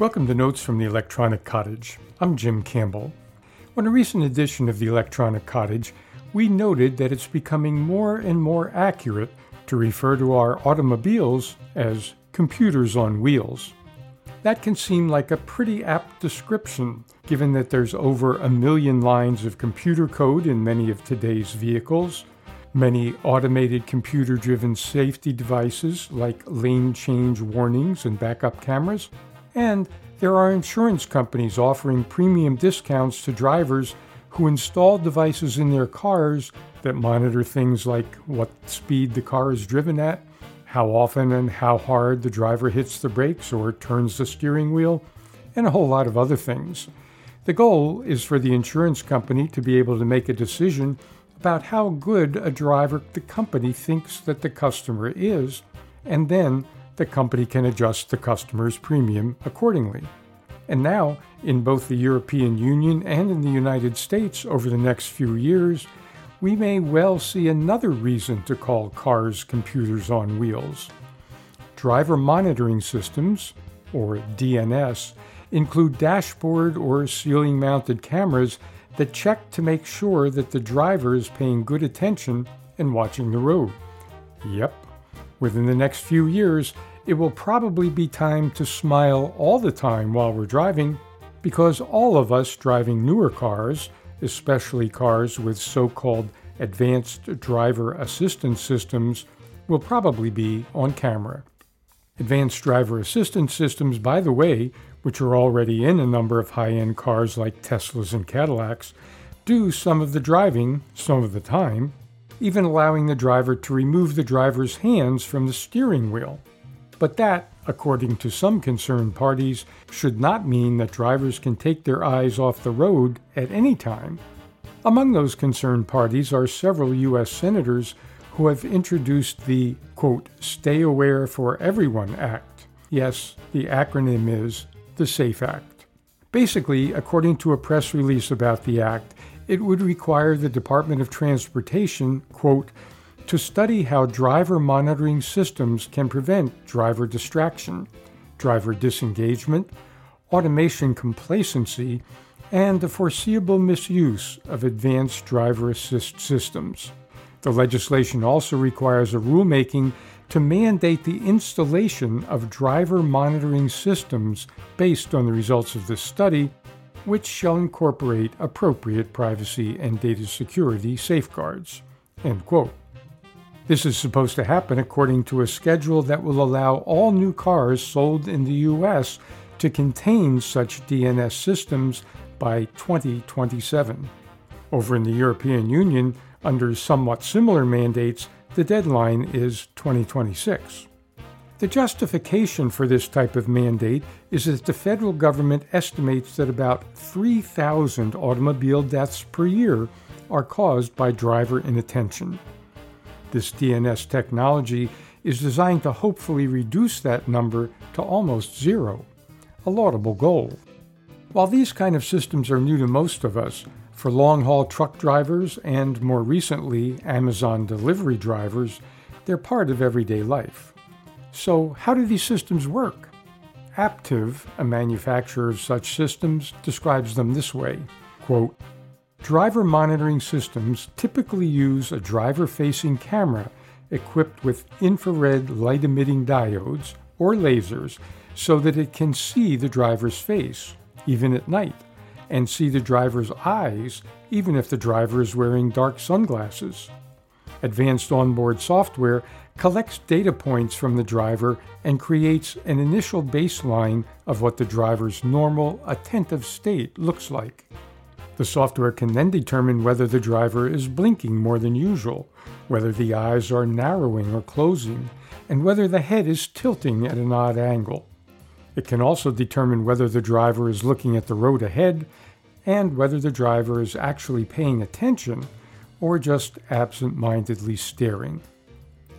Welcome to Notes from the Electronic Cottage. I'm Jim Campbell. On a recent edition of the Electronic Cottage, we noted that it's becoming more and more accurate to refer to our automobiles as computers on wheels. That can seem like a pretty apt description, given that there's over a million lines of computer code in many of today's vehicles, many automated computer driven safety devices like lane change warnings and backup cameras, and there are insurance companies offering premium discounts to drivers who install devices in their cars that monitor things like what speed the car is driven at, how often and how hard the driver hits the brakes or turns the steering wheel, and a whole lot of other things. The goal is for the insurance company to be able to make a decision about how good a driver the company thinks that the customer is, and then the company can adjust the customer's premium accordingly. And now, in both the European Union and in the United States over the next few years, we may well see another reason to call cars computers on wheels. Driver monitoring systems, or DMS, include dashboard or ceiling mounted cameras that check to make sure that the driver is paying good attention and watching the road. Yep, within the next few years, it will probably be time to smile all the time while we're driving because all of us driving newer cars, especially cars with so called advanced driver assistance systems, will probably be on camera. Advanced driver assistance systems, by the way, which are already in a number of high end cars like Teslas and Cadillacs, do some of the driving some of the time, even allowing the driver to remove the driver's hands from the steering wheel. But that, according to some concerned parties, should not mean that drivers can take their eyes off the road at any time. Among those concerned parties are several U.S. senators who have introduced the, quote, Stay Aware for Everyone Act. Yes, the acronym is the SAFE Act. Basically, according to a press release about the act, it would require the Department of Transportation, quote, to study how driver monitoring systems can prevent driver distraction, driver disengagement, automation complacency, and the foreseeable misuse of advanced driver assist systems. The legislation also requires a rulemaking to mandate the installation of driver monitoring systems based on the results of this study, which shall incorporate appropriate privacy and data security safeguards. End quote. This is supposed to happen according to a schedule that will allow all new cars sold in the U.S. to contain such DMS systems by 2027. Over in the European Union, under somewhat similar mandates, the deadline is 2026. The justification for this type of mandate is that the federal government estimates that about 3,000 automobile deaths per year are caused by driver inattention. This DMS technology is designed to hopefully reduce that number to almost zero, a laudable goal. While these kind of systems are new to most of us, for long haul truck drivers and more recently Amazon delivery drivers, they're part of everyday life. So, how do these systems work? Aptiv, a manufacturer of such systems, describes them this way quote, Driver monitoring systems typically use a driver facing camera equipped with infrared light emitting diodes or lasers so that it can see the driver's face, even at night, and see the driver's eyes, even if the driver is wearing dark sunglasses. Advanced onboard software collects data points from the driver and creates an initial baseline of what the driver's normal, attentive state looks like. The software can then determine whether the driver is blinking more than usual, whether the eyes are narrowing or closing, and whether the head is tilting at an odd angle. It can also determine whether the driver is looking at the road ahead and whether the driver is actually paying attention or just absent mindedly staring.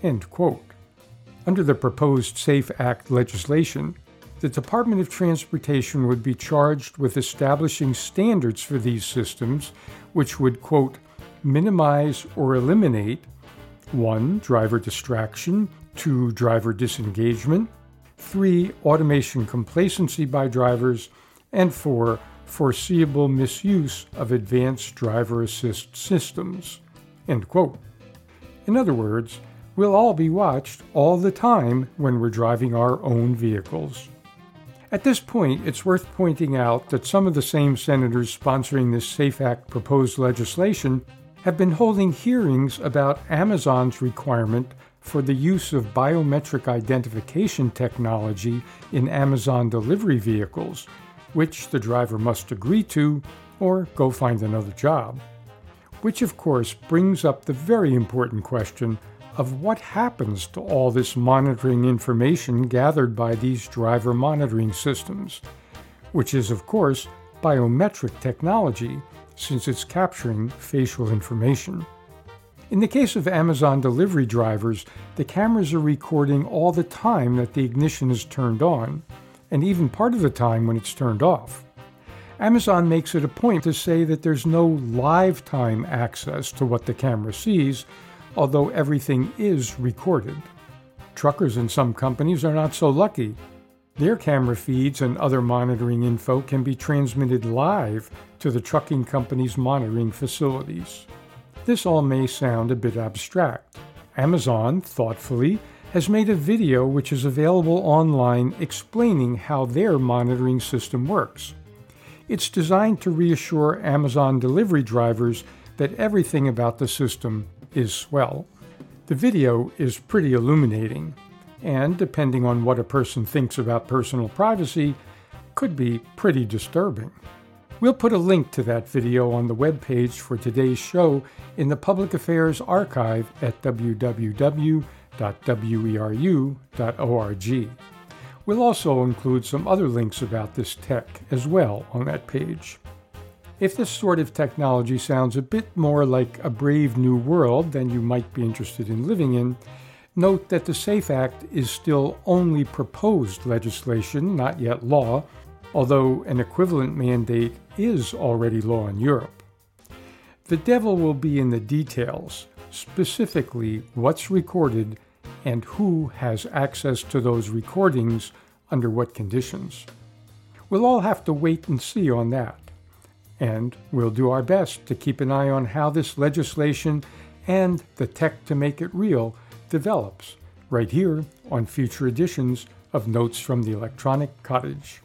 Under the proposed SAFE Act legislation, the Department of Transportation would be charged with establishing standards for these systems, which would, quote, minimize or eliminate 1. Driver distraction, 2. Driver disengagement, 3. Automation complacency by drivers, and 4. Foreseeable misuse of advanced driver assist systems. End quote. In other words, we'll all be watched all the time when we're driving our own vehicles. At this point, it's worth pointing out that some of the same senators sponsoring this SAFE Act proposed legislation have been holding hearings about Amazon's requirement for the use of biometric identification technology in Amazon delivery vehicles, which the driver must agree to or go find another job. Which, of course, brings up the very important question of what happens to all this monitoring information gathered by these driver monitoring systems, which is, of course, biometric technology since it's capturing facial information. In the case of Amazon delivery drivers, the cameras are recording all the time that the ignition is turned on, and even part of the time when it's turned off. Amazon makes it a point to say that there's no live time access to what the camera sees, although everything is recorded. Truckers in some companies are not so lucky. Their camera feeds and other monitoring info can be transmitted live to the trucking company's monitoring facilities. This all may sound a bit abstract. Amazon, thoughtfully, has made a video which is available online explaining how their monitoring system works. It's designed to reassure Amazon delivery drivers that everything about the system is swell. The video is pretty illuminating, and depending on what a person thinks about personal privacy, could be pretty disturbing. We'll put a link to that video on the webpage for today's show in the Public Affairs Archive at www.weru.org. We'll also include some other links about this tech as well on that page. If this sort of technology sounds a bit more like a brave new world than you might be interested in living in, note that the SAFE Act is still only proposed legislation, not yet law, although an equivalent mandate is already law in Europe. The devil will be in the details, specifically what's recorded and who has access to those recordings under what conditions. We'll all have to wait and see on that and we'll do our best to keep an eye on how this legislation and the tech to make it real develops right here on future editions of Notes from the Electronic Cottage.